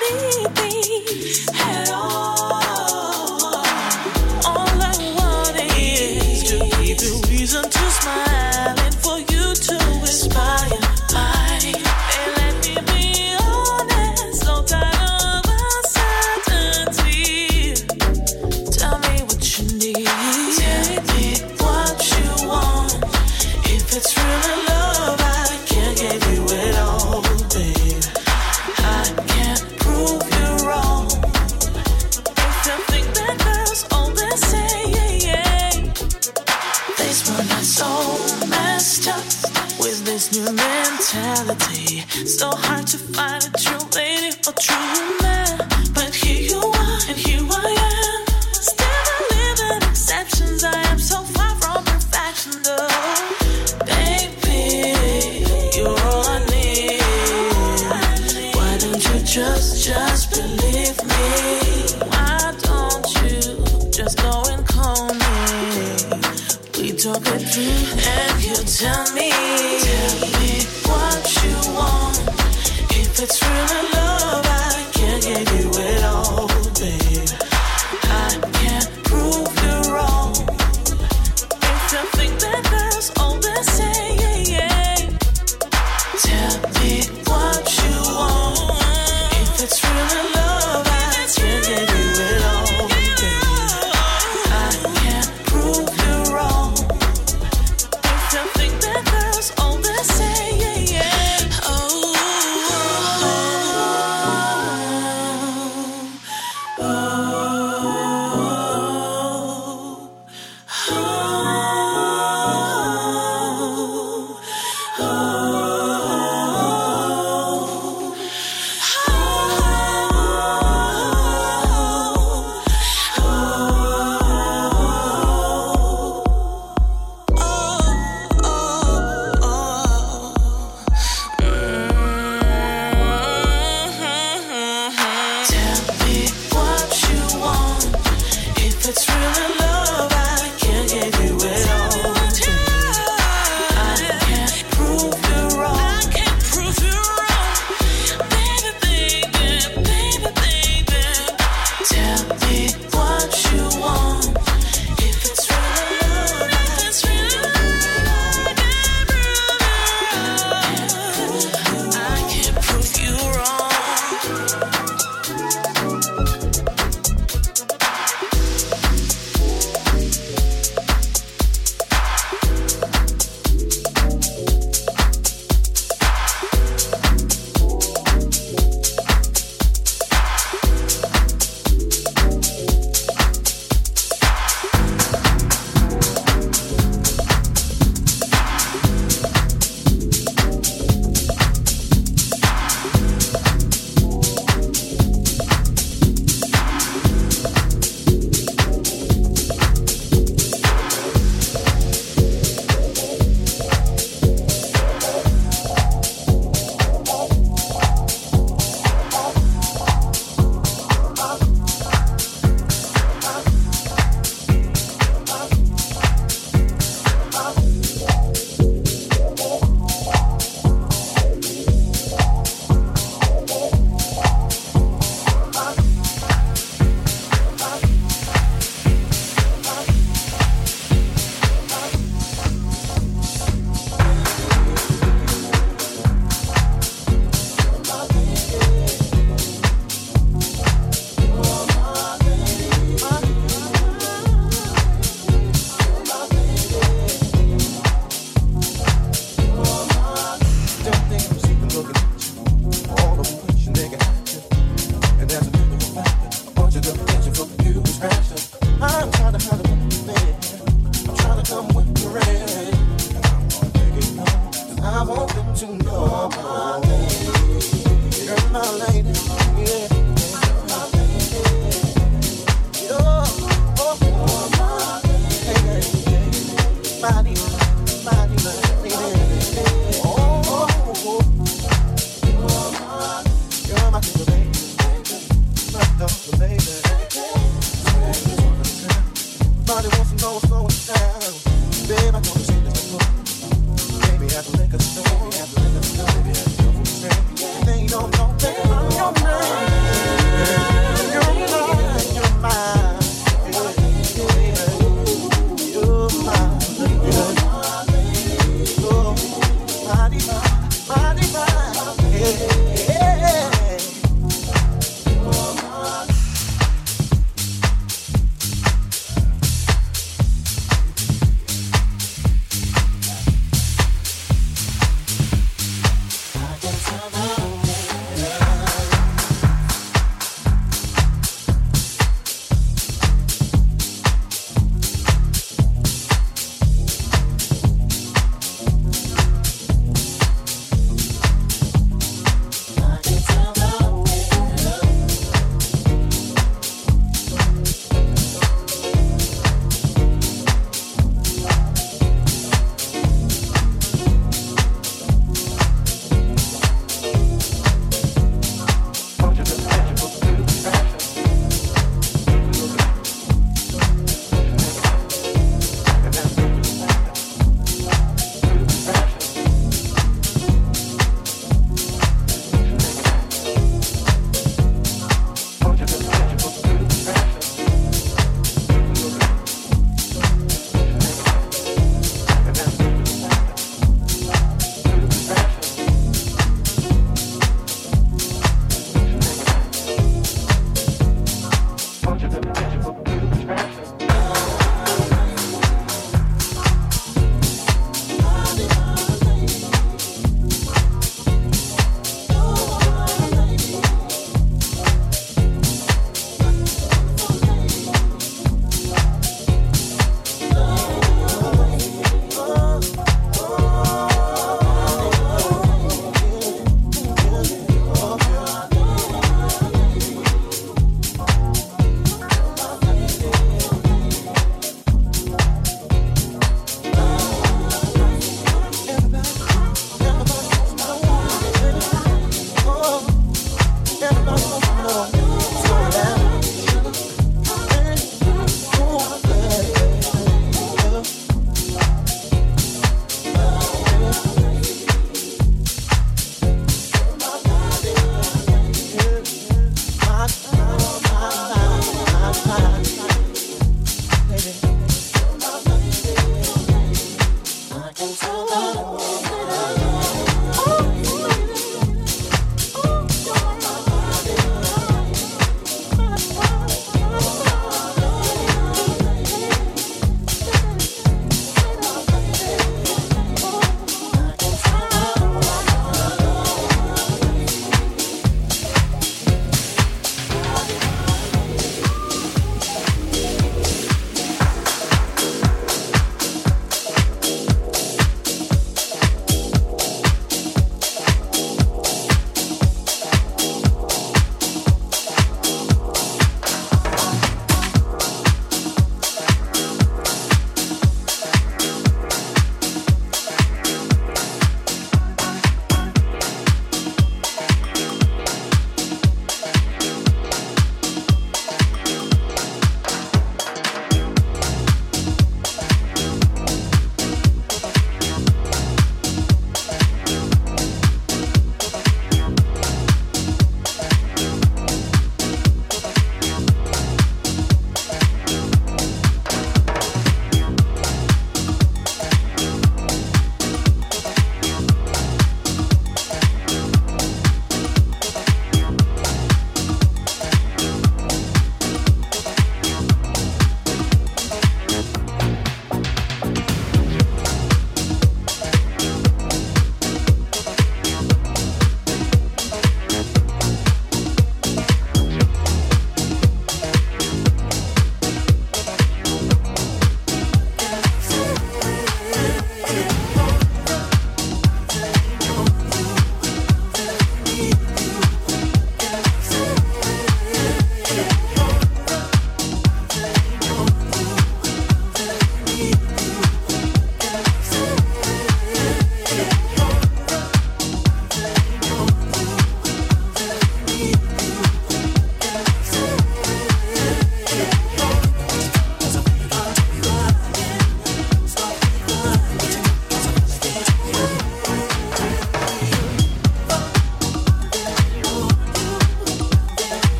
baby.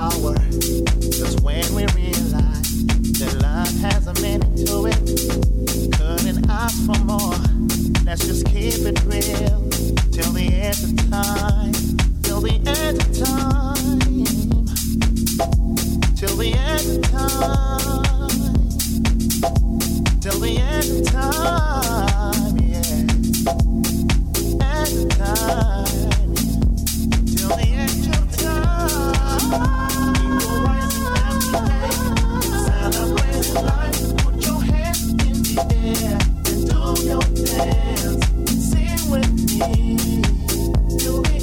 hour when we realize that love has a meaning to it. Couldn't ask for more. Let's just keep it real till the end of time. Till the end of time. Till the end of time. Till the end of time. Yeah. End of time. Till the end of time. Dance, sing with me. You'll be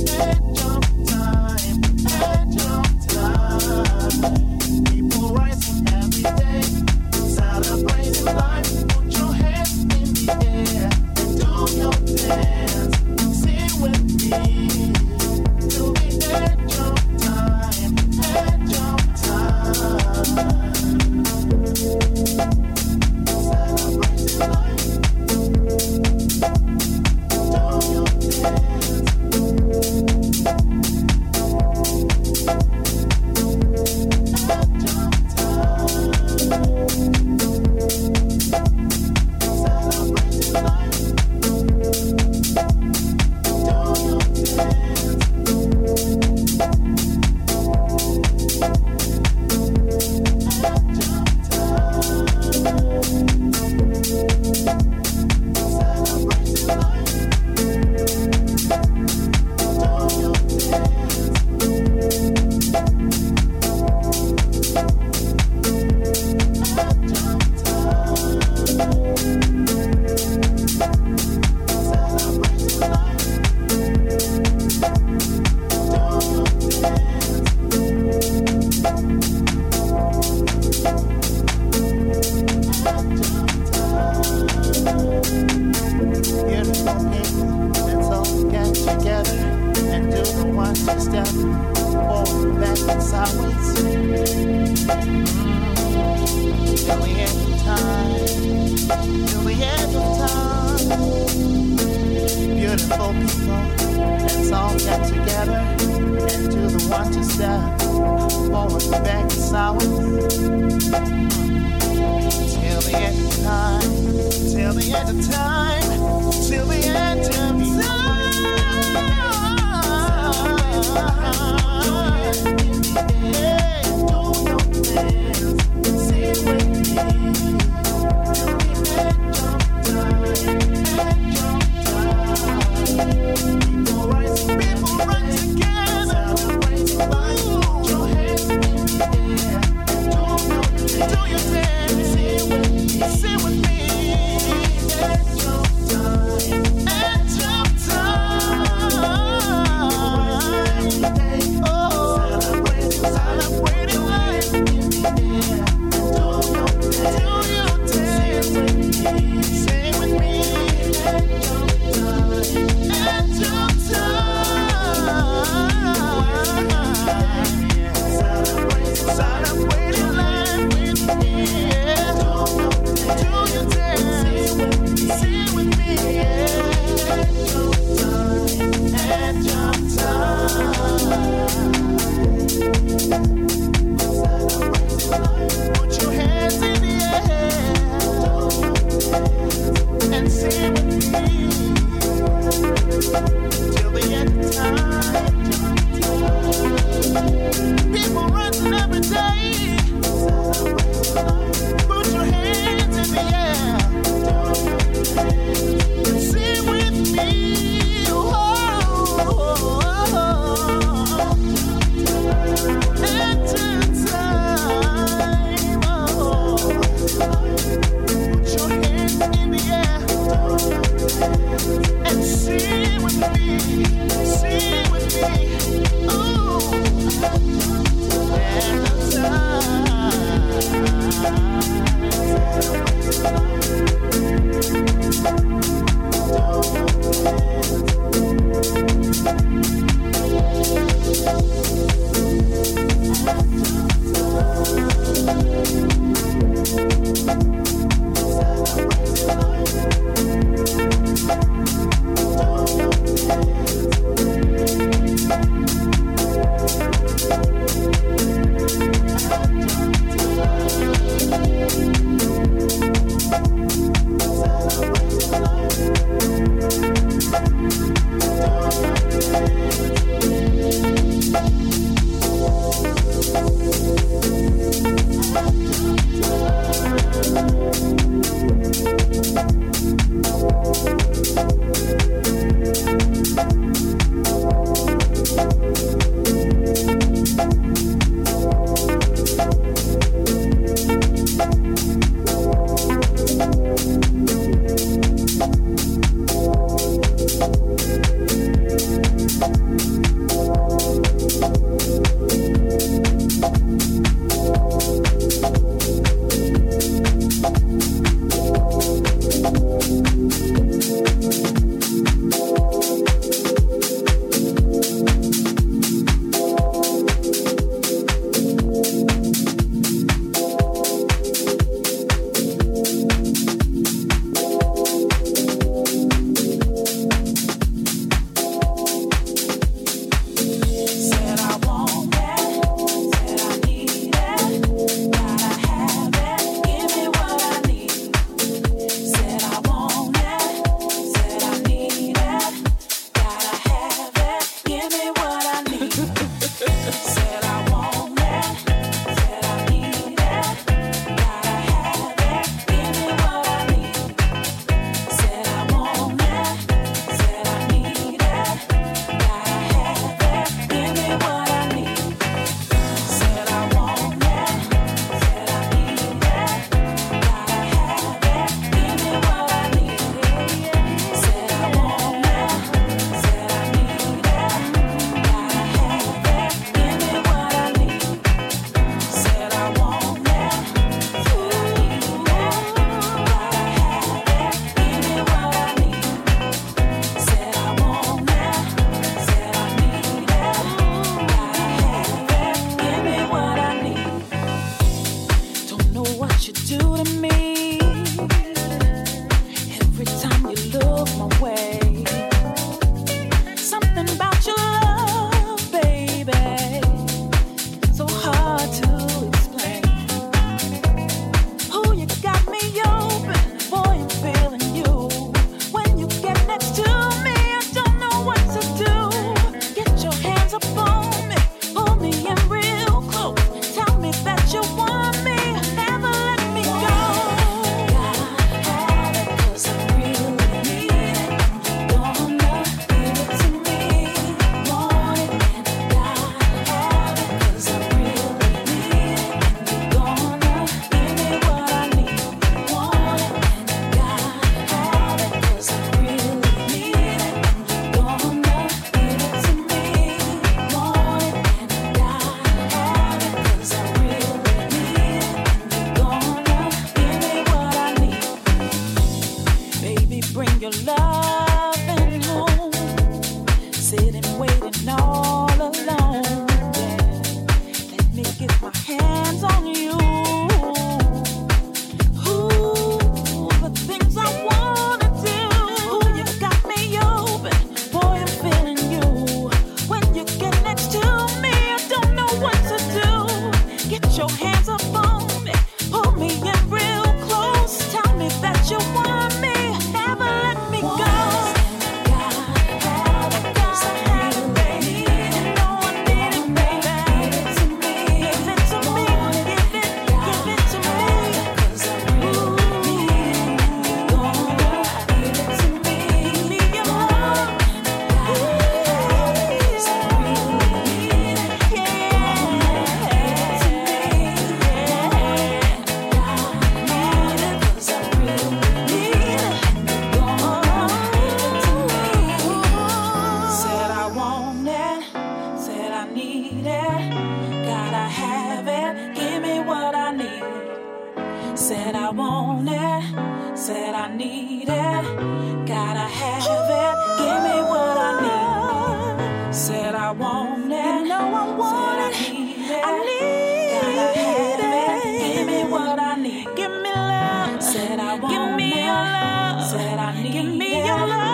to you.